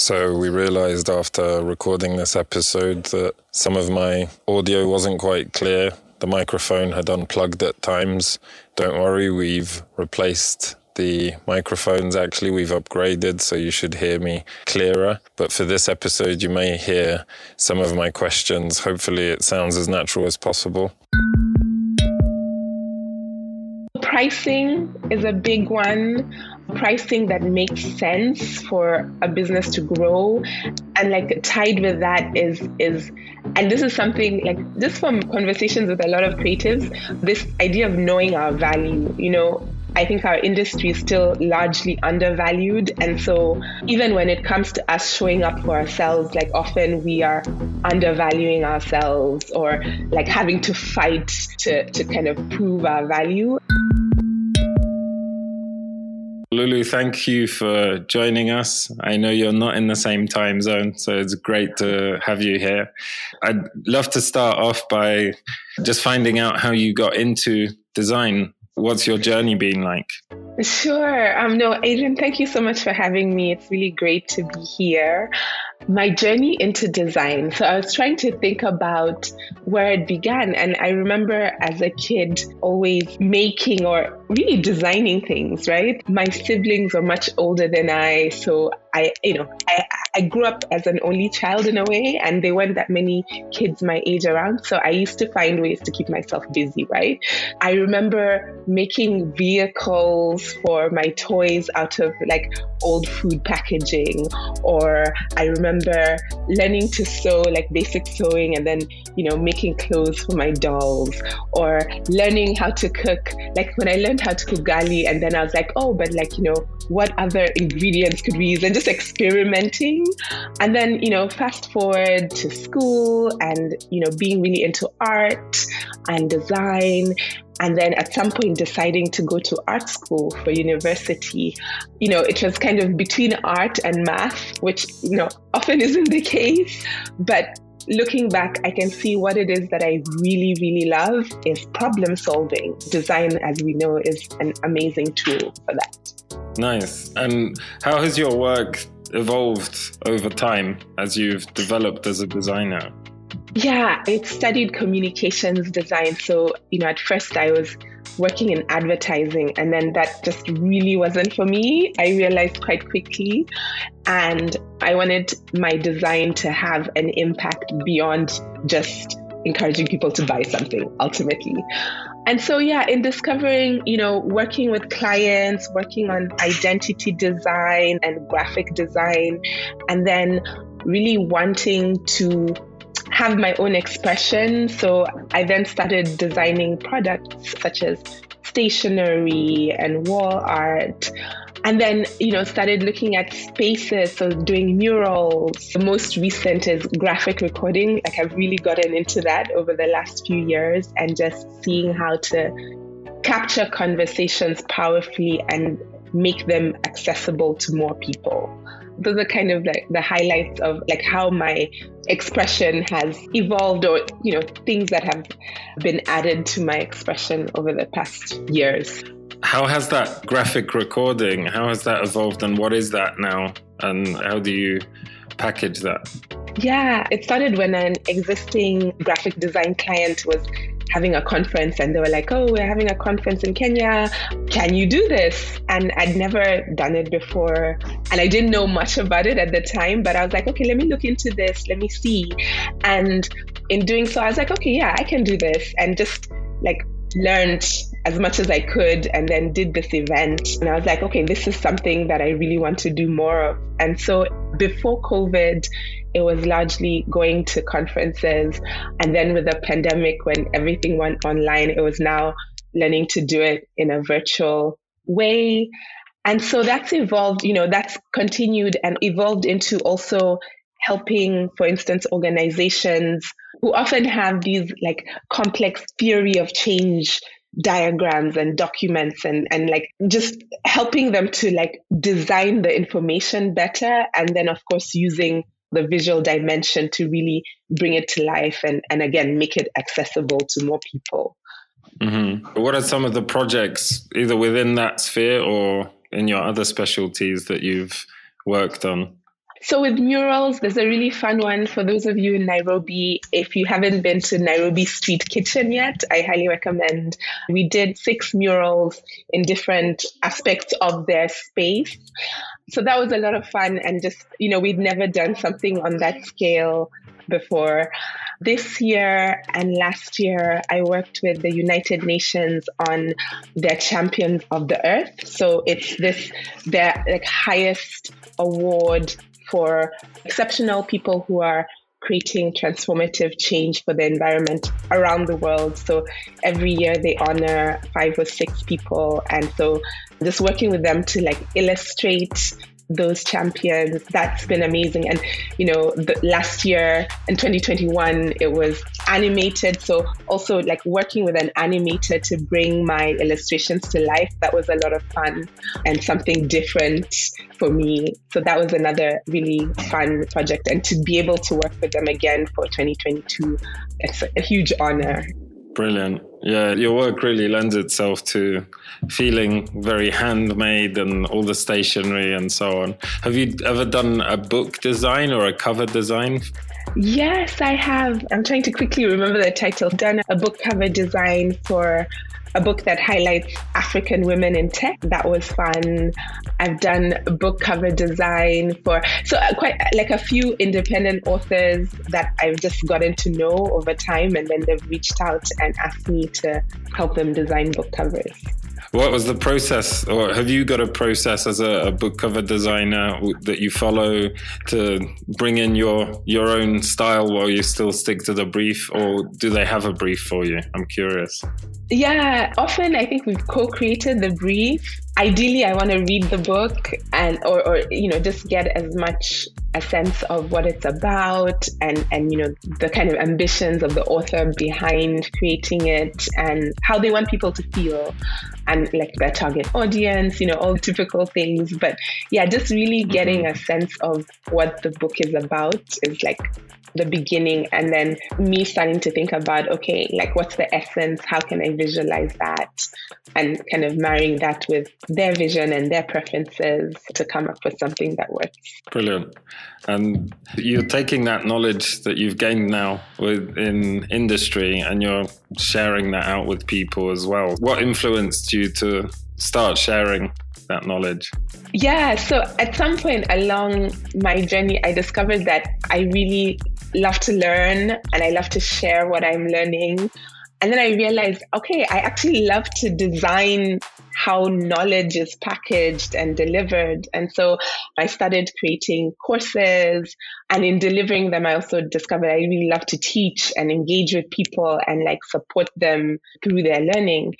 So we realized after recording this episode that some of my audio wasn't quite clear. The microphone had unplugged at times. Don't worry, we've replaced the microphones. Actually, we've upgraded, so you should hear me clearer. But for this episode, you may hear some of my questions. Hopefully, it sounds as natural as possible. Pricing is a big one pricing that makes sense for a business to grow and like tied with that is is and this is something like just from conversations with a lot of creatives this idea of knowing our value you know I think our industry is still largely undervalued. And so, even when it comes to us showing up for ourselves, like often we are undervaluing ourselves or like having to fight to, to kind of prove our value. Lulu, thank you for joining us. I know you're not in the same time zone, so it's great to have you here. I'd love to start off by just finding out how you got into design. What's your journey been like? Sure. Um, no, Adrian, thank you so much for having me. It's really great to be here my journey into design. So I was trying to think about where it began. And I remember as a kid always making or really designing things, right? My siblings were much older than I. So I, you know, I, I grew up as an only child in a way, and there weren't that many kids my age around. So I used to find ways to keep myself busy, right? I remember making vehicles for my toys out of like old food packaging, or I remember learning to sew, like basic sewing, and then, you know, making clothes for my dolls, or learning how to cook. Like when I learned how to cook gali, and then I was like, oh, but like, you know, what other ingredients could we use? And just experimenting. And then, you know, fast forward to school and, you know, being really into art and design and then at some point deciding to go to art school for university you know it was kind of between art and math which you know often isn't the case but looking back i can see what it is that i really really love is problem solving. Design as we know is an amazing tool for that. Nice. And how has your work evolved over time as you've developed as a designer? Yeah, I studied communications design. So, you know, at first I was working in advertising, and then that just really wasn't for me. I realized quite quickly. And I wanted my design to have an impact beyond just encouraging people to buy something ultimately. And so, yeah, in discovering, you know, working with clients, working on identity design and graphic design, and then really wanting to have my own expression. So I then started designing products such as stationery and wall art. And then, you know, started looking at spaces, so doing murals. The most recent is graphic recording. Like I've really gotten into that over the last few years and just seeing how to capture conversations powerfully and make them accessible to more people those are kind of like the highlights of like how my expression has evolved or you know things that have been added to my expression over the past years. How has that graphic recording how has that evolved and what is that now? And how do you package that? Yeah it started when an existing graphic design client was having a conference and they were like, oh, we're having a conference in Kenya. Can you do this? And I'd never done it before. And I didn't know much about it at the time, but I was like, okay, let me look into this. Let me see. And in doing so, I was like, okay, yeah, I can do this. And just like learned as much as I could and then did this event. And I was like, okay, this is something that I really want to do more of. And so before COVID, it was largely going to conferences. And then with the pandemic, when everything went online, it was now learning to do it in a virtual way. And so that's evolved, you know, that's continued and evolved into also helping, for instance, organizations who often have these like complex theory of change diagrams and documents and and like just helping them to like design the information better and then of course using the visual dimension to really bring it to life and, and again make it accessible to more people. Mm-hmm. What are some of the projects either within that sphere or in your other specialties that you've worked on? So with murals, there's a really fun one for those of you in Nairobi. If you haven't been to Nairobi Street Kitchen yet, I highly recommend. We did six murals in different aspects of their space. So that was a lot of fun and just, you know, we'd never done something on that scale before. This year and last year, I worked with the United Nations on their Champions of the Earth. So it's this their like highest award for exceptional people who are creating transformative change for the environment around the world. So every year they honor five or six people. And so just working with them to like illustrate those champions. That's been amazing. And, you know, the, last year in 2021, it was animated. So also like working with an animator to bring my illustrations to life, that was a lot of fun and something different for me. So that was another really fun project. And to be able to work with them again for 2022, it's a huge honor. Brilliant. Yeah, your work really lends itself to feeling very handmade and all the stationery and so on. Have you ever done a book design or a cover design? Yes, I have. I'm trying to quickly remember the title. Done a book cover design for a book that highlights African women in tech. That was fun. I've done book cover design for so uh, quite like a few independent authors that I've just gotten to know over time, and then they've reached out and asked me to help them design book covers. What was the process, or have you got a process as a, a, book cover designer that you follow to bring in your your own style while you still stick to the brief, or do they have a brief for you? I'm curious. Yeah, often I think we've co-created the brief. Ideally, I want to read the book and or, or you know just get as much a sense of what it's about and and you know the kind of ambitions of the author behind creating it and how they want people to feel and like their target audience, you know, all typical things. But yeah, just really getting a sense of what the book is about is like the beginning and then me starting to think about okay like what's the essence? How can i visualize that? And kind of marrying that with their vision and their preferences to come up with something that works. Brilliant. And you're taking that knowledge that you've gained now within industry and you're sharing that out with people as well. What influenced you to start sharing that knowledge? Yeah, so at some point along my journey, I discovered that I really love to learn and I love to share what I'm learning. And then I realized, okay, I actually love to design how knowledge is packaged and delivered. And so I started creating courses. And in delivering them, I also discovered I really love to teach and engage with people and like support them through their learning.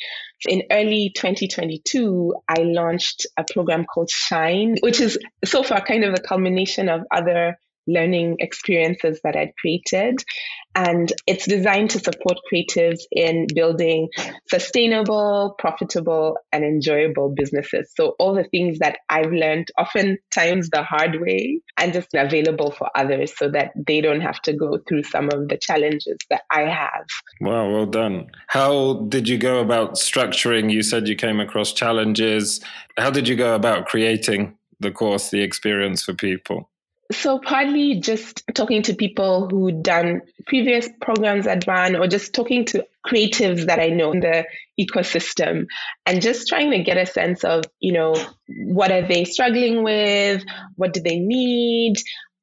In early 2022, I launched a program called Shine, which is so far kind of a culmination of other learning experiences that I'd created. And it's designed to support creatives in building sustainable, profitable, and enjoyable businesses. So, all the things that I've learned, oftentimes the hard way, and just available for others so that they don't have to go through some of the challenges that I have. Wow, well done. How did you go about structuring? You said you came across challenges. How did you go about creating the course, the experience for people? So partly just talking to people who done previous programs at Van or just talking to creatives that I know in the ecosystem and just trying to get a sense of, you know, what are they struggling with? What do they need?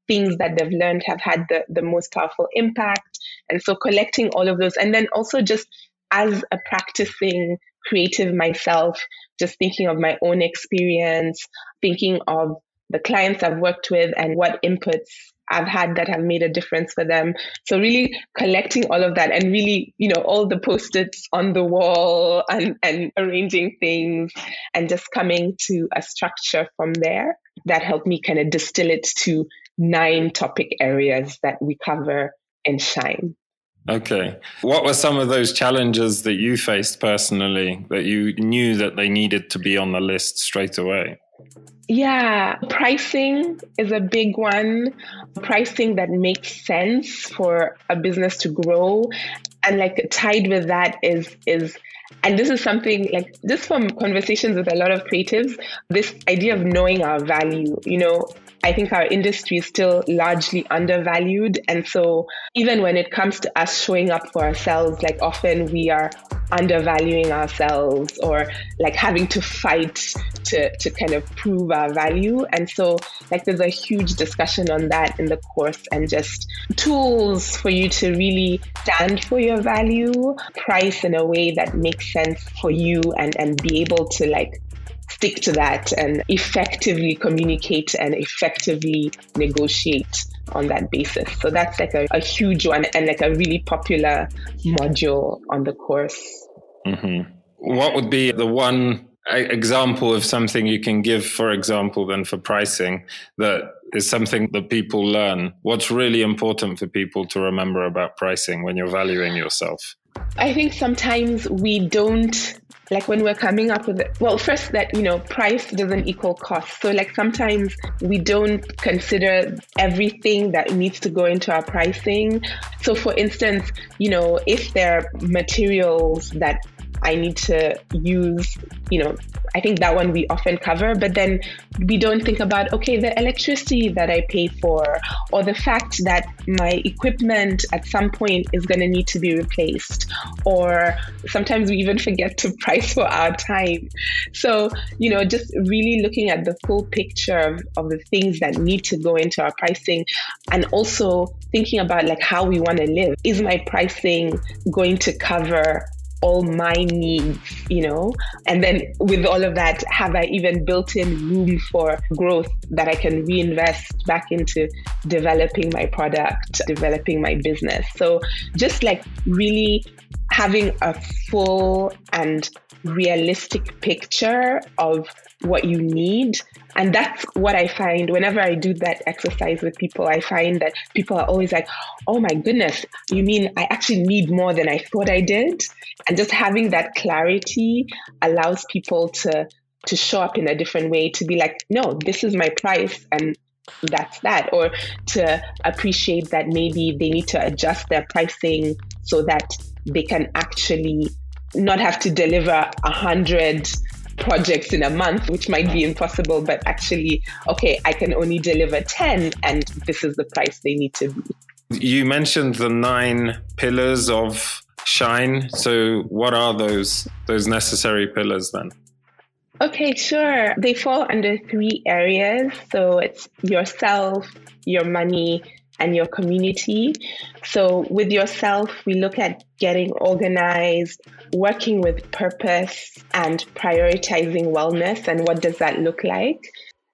Things that they've learned have had the, the most powerful impact. And so collecting all of those and then also just as a practicing creative myself, just thinking of my own experience, thinking of the clients I've worked with and what inputs I've had that have made a difference for them. So really collecting all of that and really, you know, all the post-its on the wall and, and arranging things and just coming to a structure from there that helped me kind of distill it to nine topic areas that we cover and shine. Okay. What were some of those challenges that you faced personally that you knew that they needed to be on the list straight away? Yeah, pricing is a big one. Pricing that makes sense for a business to grow. And like tied with that is is and this is something like just from conversations with a lot of creatives, this idea of knowing our value, you know, I think our industry is still largely undervalued. And so even when it comes to us showing up for ourselves, like often we are undervaluing ourselves or like having to fight to, to kind of prove our value. And so like there's a huge discussion on that in the course and just tools for you to really stand for your value, price in a way that makes sense for you and, and be able to like stick to that and effectively communicate and effectively negotiate on that basis. So that's like a, a huge one and like a really popular module on the course. Mm-hmm. What would be the one example of something you can give, for example, then for pricing that is something that people learn? What's really important for people to remember about pricing when you're valuing yourself? I think sometimes we don't like when we're coming up with it well first that you know price doesn't equal cost. So like sometimes we don't consider everything that needs to go into our pricing. So for instance you know if there are materials that I need to use, you know, I think that one we often cover, but then we don't think about, okay, the electricity that I pay for, or the fact that my equipment at some point is going to need to be replaced, or sometimes we even forget to price for our time. So, you know, just really looking at the full picture of, the things that need to go into our pricing and also thinking about like how we want to live. Is my pricing going to cover all my needs, you know? And then with all of that, have I even built in room for growth that I can reinvest back into developing my product, developing my business? So just like really having a full and realistic picture of what you need. And that's what I find whenever I do that exercise with people. I find that people are always like, oh my goodness, you mean I actually need more than I thought I did? And just having that clarity allows people to to show up in a different way to be like no this is my price and that's that or to appreciate that maybe they need to adjust their pricing so that they can actually not have to deliver a hundred projects in a month, which might be impossible, but actually, okay, I can only deliver 10 and this is the price they need to be. You mentioned the nine pillars of shine. So what are those those necessary pillars then? Okay, sure. They fall under three areas. So it's yourself, your money, and your community. So, with yourself, we look at getting organized, working with purpose, and prioritizing wellness. And what does that look like?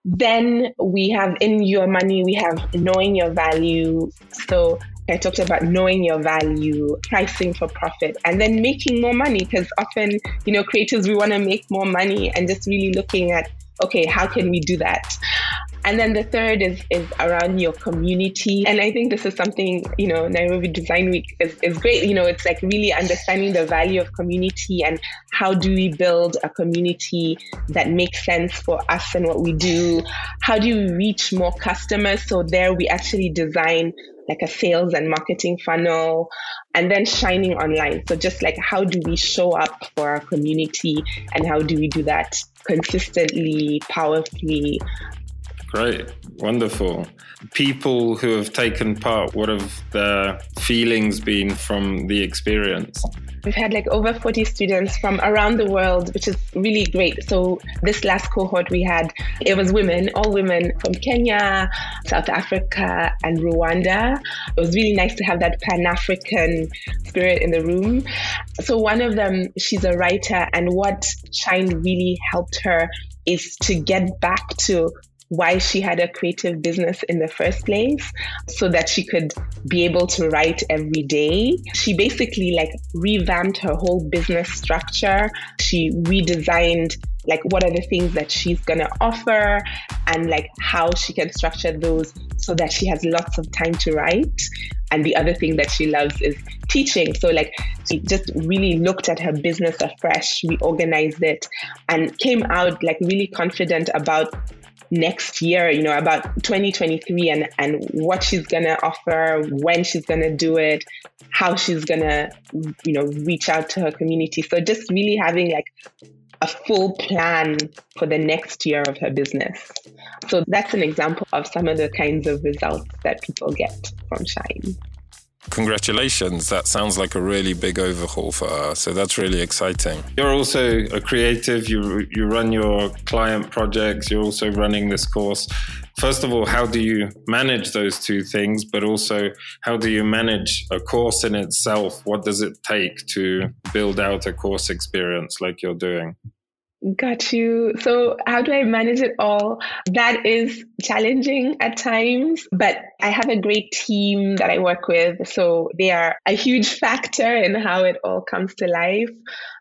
Then we have in your money, we have knowing your value. So, I talked about knowing your value, pricing for profit, and then making more money because often, you know, creators, we want to make more money and just really looking at, okay, how can we do that? And then the third is is around your community. And I think this is something, you know, Nairobi Design Week is, is great. You know, it's like really understanding the value of community and how do we build a community that makes sense for us and what we do? How do we reach more customers? So there we actually design like a sales and marketing funnel and then shining online. So just like how do we show up for our community and how do we do that consistently, powerfully, Great, wonderful. People who have taken part, what have their feelings been from the experience? We've had like over 40 students from around the world, which is really great. So, this last cohort we had, it was women, all women from Kenya, South Africa, and Rwanda. It was really nice to have that Pan African spirit in the room. So, one of them, she's a writer, and what Shine really helped her is to get back to why she had a creative business in the first place so that she could be able to write every day. She basically like revamped her whole business structure. She redesigned like what are the things that she's going to offer and like how she can structure those so that she has lots of time to write and the other thing that she loves is teaching so like she just really looked at her business afresh reorganized it and came out like really confident about next year, you know, about 2023 and, and what she's going to offer, when she's going to do it, how she's going to, you know, reach out to her community. So just really having like a full plan for the next year of her business. So that's an example of some of the kinds of results that people get from Shine. Congratulations. That sounds like a really big overhaul for her. So that's really exciting. You're also a creative. You, you run your client projects. You're also running this course. First of all, how do you manage those two things? But also, how do you manage a course in itself? What does it take to build out a course experience like you're doing? Got you. So, how do I manage it all? That is challenging at times, but I have a great team that I work with. So, they are a huge factor in how it all comes to life.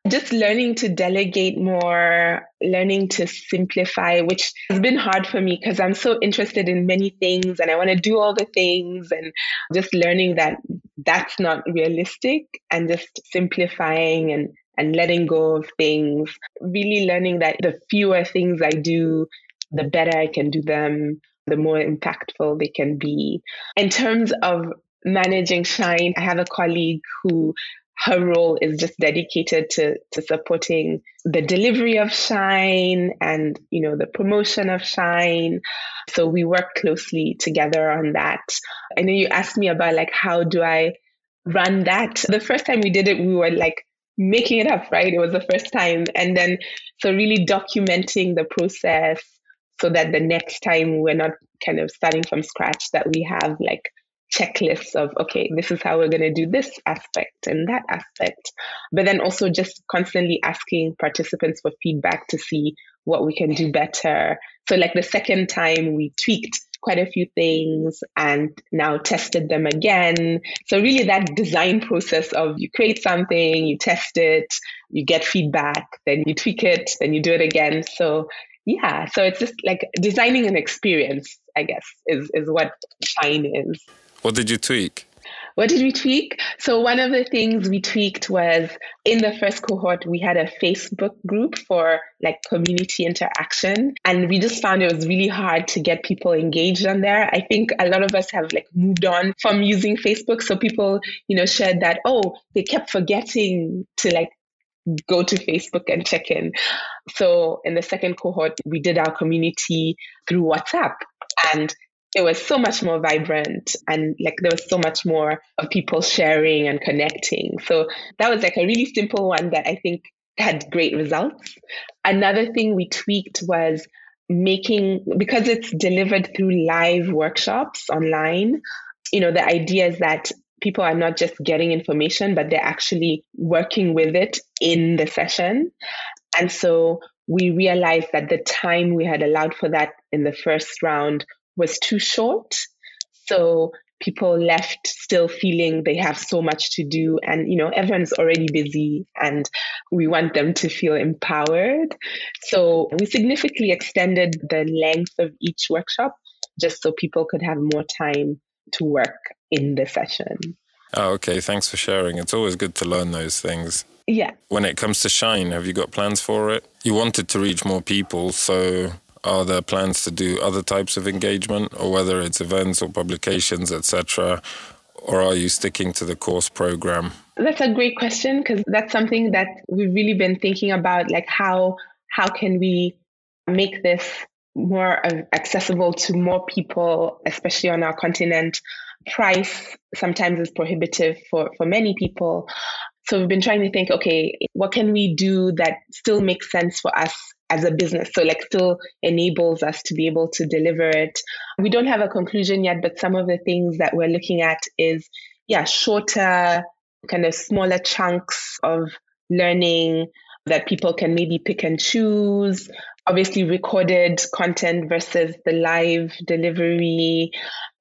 Just learning to delegate more, learning to simplify, which has been hard for me because I'm so interested in many things and I want to do all the things, and just learning that that's not realistic and just simplifying and and letting go of things, really learning that the fewer things I do, the better I can do them, the more impactful they can be. In terms of managing Shine, I have a colleague who her role is just dedicated to, to supporting the delivery of Shine and, you know, the promotion of Shine. So we work closely together on that. I know you asked me about like, how do I run that? The first time we did it, we were like making it up, right? It was the first time. And then, so really documenting the process so that the next time we're not kind of starting from scratch, that we have like checklists of, okay, this is how we're going to do this aspect and that aspect. But then also just constantly asking participants for feedback to see what we can do better. So, like the second time we tweaked quite a few things and now tested them again. So, really, that design process of you create something, you test it, you get feedback, then you tweak it, then you do it again. So, yeah, so it's just like designing an experience, I guess, is, is what Shine is. What did you tweak? What did we tweak? So, one of the things we tweaked was in the first cohort, we had a Facebook group for like community interaction. And we just found it was really hard to get people engaged on there. I think a lot of us have like moved on from using Facebook. So, people, you know, shared that, oh, they kept forgetting to like go to Facebook and check in. So in the second cohort, we did our community through WhatsApp. And it was so much more vibrant and like there was so much more of people sharing and connecting. So that was like a really simple one that I think had great results. Another thing we tweaked was making because it's delivered through live workshops online, you know, the idea is that people are not just getting information, but they're actually working with it in the session. And so we realized that the time we had allowed for that in the first round was too short. So people left still feeling they have so much to do and you know everyone's already busy and we want them to feel empowered. So we significantly extended the length of each workshop just so people could have more time to work in the session. Oh okay. Thanks for sharing. It's always good to learn those things. Yeah. When it comes to shine have you got plans for it? You wanted to reach more people so are there plans to do other types of engagement, or whether it's events or publications, etc., or are you sticking to the course program? That's a great question because that's something that we've really been thinking about. Like how how can we make this more accessible to more people, especially on our continent? Price sometimes is prohibitive for for many people. So we've been trying to think, okay, what can we do that still makes sense for us as a business. So, like, still enables us to be able to deliver it. We don't have a conclusion yet, but some of the things that we're looking at is, yeah, shorter, kind of smaller chunks of learning that people can maybe pick and choose. Obviously, recorded content versus the live delivery,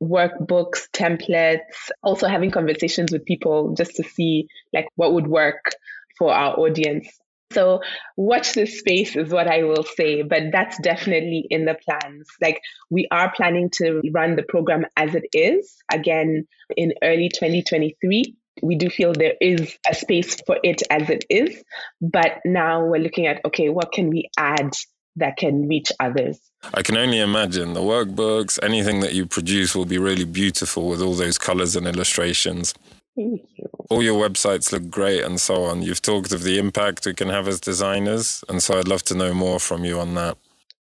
workbooks, templates, also having conversations with people just to see like what would work for our audience. So watch this space is what I will say, but that's definitely in the plans. Like we are planning to run the program as it is again in early 2023. We do feel there is a space for it as it is, but now we're looking at okay, what can we add that can reach others? I can only imagine the workbooks, anything that you produce will be really beautiful with all those colors and illustrations. Thank you. All your websites look great and so on. You've talked of the impact we can have as designers. And so I'd love to know more from you on that.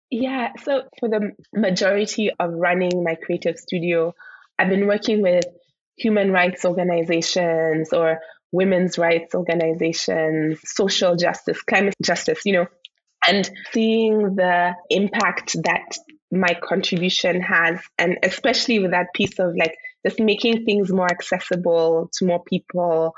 Yeah. So for the majority of running my creative studio, I've been working with human rights organizations or women's rights organizations, social justice, climate justice, you know, and seeing the impact that my contribution has, and especially with that piece of like just making things more accessible to more people.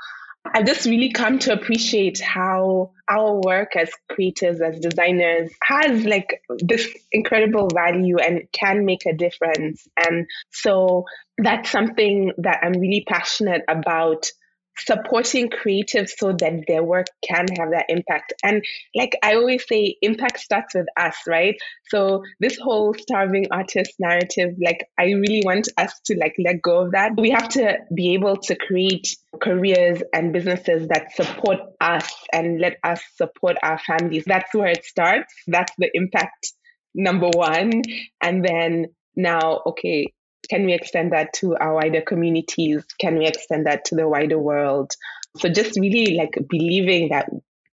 I've just really come to appreciate how our work as creators, as designers, has like this incredible value and can make a difference. And so that's something that I'm really passionate about supporting creatives so that their work can have that impact. And like I always say, impact starts with us, right? So this whole starving artist narrative, like I really want us to like let go of that. We have to be able to create careers and businesses that support us and let us support our families. That's where it starts. That's the impact number one. And then now, okay, can we extend that to our wider communities? Can we extend that to the wider world? So just really like believing that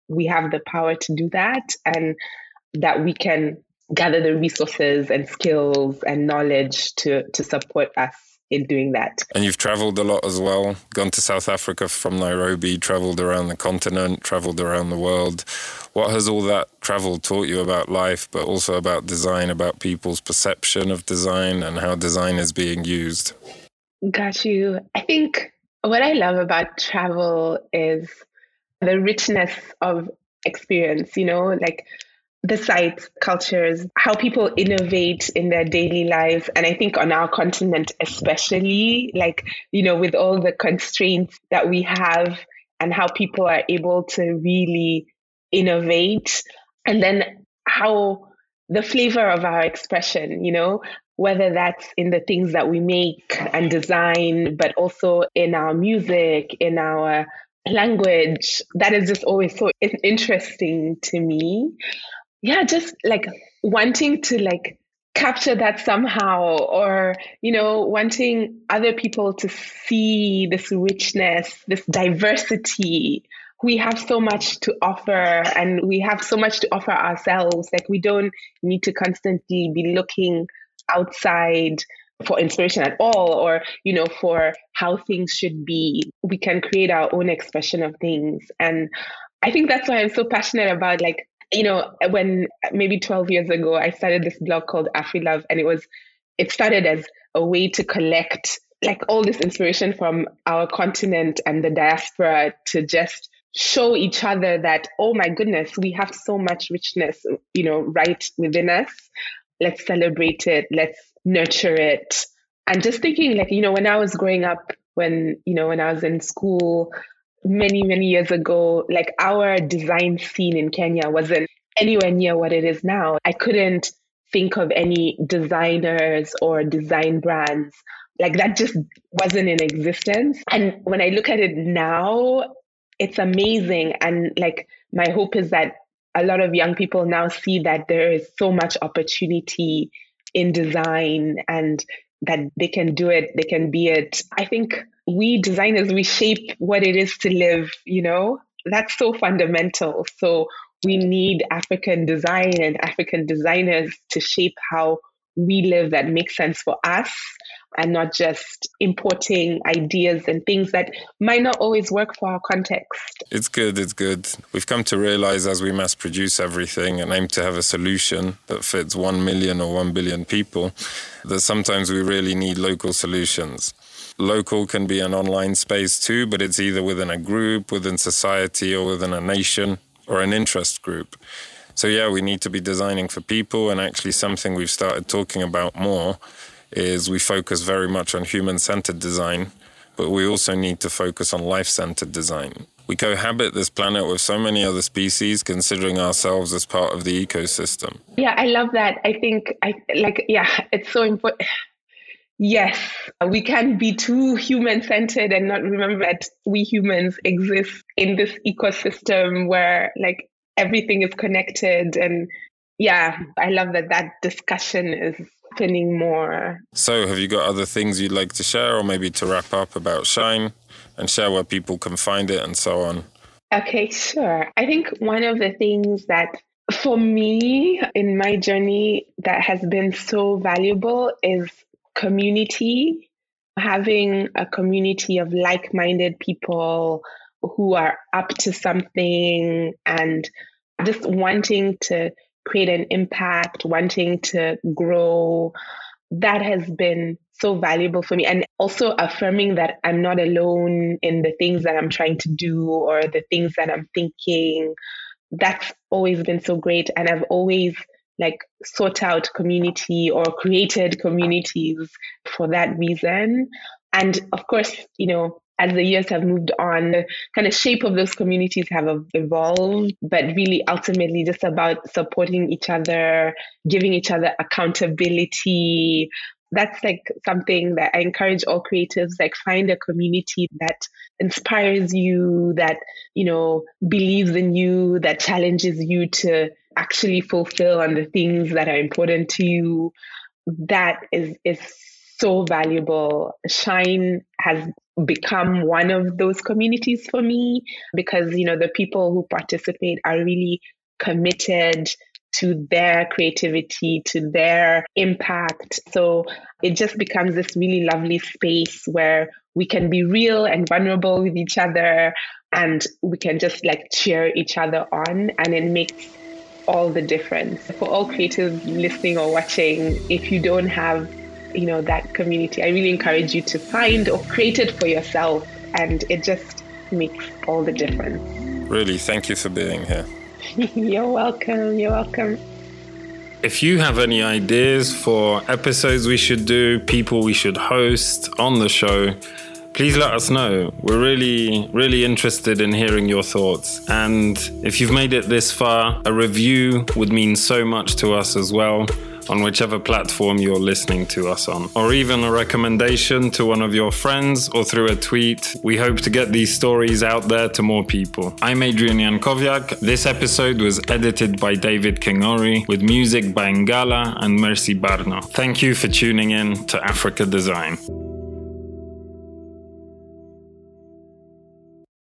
we have the power to do that and that we can gather the resources and skills and knowledge to to support us in doing that. And you've traveled a lot as well, gone to South Africa from Nairobi, traveled around the continent, traveled around the world. What has all that travel taught you about life, but also about design, about people's perception of design and how design is being used? Got you. I think what I love about travel is the richness of experience, you know, like the sites, cultures, how people innovate in their daily lives. And I think on our continent, especially, like, you know, with all the constraints that we have and how people are able to really innovate. And then how the flavor of our expression, you know, whether that's in the things that we make and design, but also in our music, in our language, that is just always so interesting to me yeah just like wanting to like capture that somehow or you know wanting other people to see this richness this diversity. We have so much to offer and we have so much to offer ourselves. Like we don't need to constantly be looking outside for inspiration at all or you know for how things should be. We can create our own expression of things. And i think that's why i'm so passionate about like you know, when maybe 12 years ago, I started this blog called AfriLove, and it was, it started as a way to collect like all this inspiration from our continent and the diaspora to just show each other that, oh my goodness, we have so much richness, you know, right within us. Let's celebrate it. Let's nurture it. And just thinking, like, you know, when I was growing up, when, you know, when I was in school, many, many years ago, like our design scene in Kenya wasn't anywhere near what it is now. I couldn't think of any designers or design brands. Like that just wasn't in existence. And when I look at it now, it's amazing. And like my hope is that a lot of young people now see that there is so much opportunity in design and that they can do it, they can be it. I think we designers, we shape what it is to live, you know? That's so fundamental. So we need African design and African designers to shape how we live that makes sense for us and not just importing ideas and things that might not always work for our context. It's good, it's good. We've come to realize as we mass produce everything and aim to have a solution that fits 1 million or 1 billion people, that sometimes we really need local solutions. Local can be an online space too, but it's either within a group, within society, or within a nation or an interest group. So, yeah, we need to be designing for people. And actually, something we've started talking about more is we focus very much on human centered design, but we also need to focus on life centered design. We cohabit this planet with so many other species, considering ourselves as part of the ecosystem. Yeah, I love that. I think, I like, yeah, it's so important. Yes, we can be too human centered and not remember that we humans exist in this ecosystem where like everything is connected. And yeah, I love that that discussion is happening more. So, have you got other things you'd like to share or maybe to wrap up about Shine? and share where people can find it and so on. Okay, sure. I think one of the things that for me in my journey that has been so valuable is community, having a community of like minded people who are up to something and just wanting to create an impact, wanting to grow. That has been so valuable for me. And also affirming that I'm not alone in the things that I'm trying to do or the things that I'm thinking. That's always been so great. And I've always like sought out community or created communities for that reason. And of course, you know, as the years have moved on, the kind of shape of those communities have evolved, but really ultimately just about supporting each other, giving each other accountability. That's like something that I encourage all creatives, like find a community that inspires you, that, you know, believes in you, that challenges you to actually fulfill on the things that are important to you. That is, is so valuable. Shine has become one of those communities for me because, you know, the people who participate are really committed to their creativity, to their impact. So it just becomes this really lovely space where we can be real and vulnerable with each other and we can just like cheer each other on and it makes all the difference. For all creatives listening or watching, if you don't have you know that community. I really encourage you to find or create it for yourself and it just makes all the difference. Really thank you for being here. You're welcome you're welcome. If you have any ideas for episodes we should do people we should host on the show please let us know. We're really, really interested in hearing your thoughts. And if you've made it this far, a review would mean so much to us as well on whichever platform you're listening to us on, or even a recommendation to one of your friends or through a tweet. We hope to get these stories out there to more people. I'm Adrian Jankowiak. This episode was edited by David Kingori with music by Ngalah and Mercy Barno. Thank you for tuning in to Afrika Design.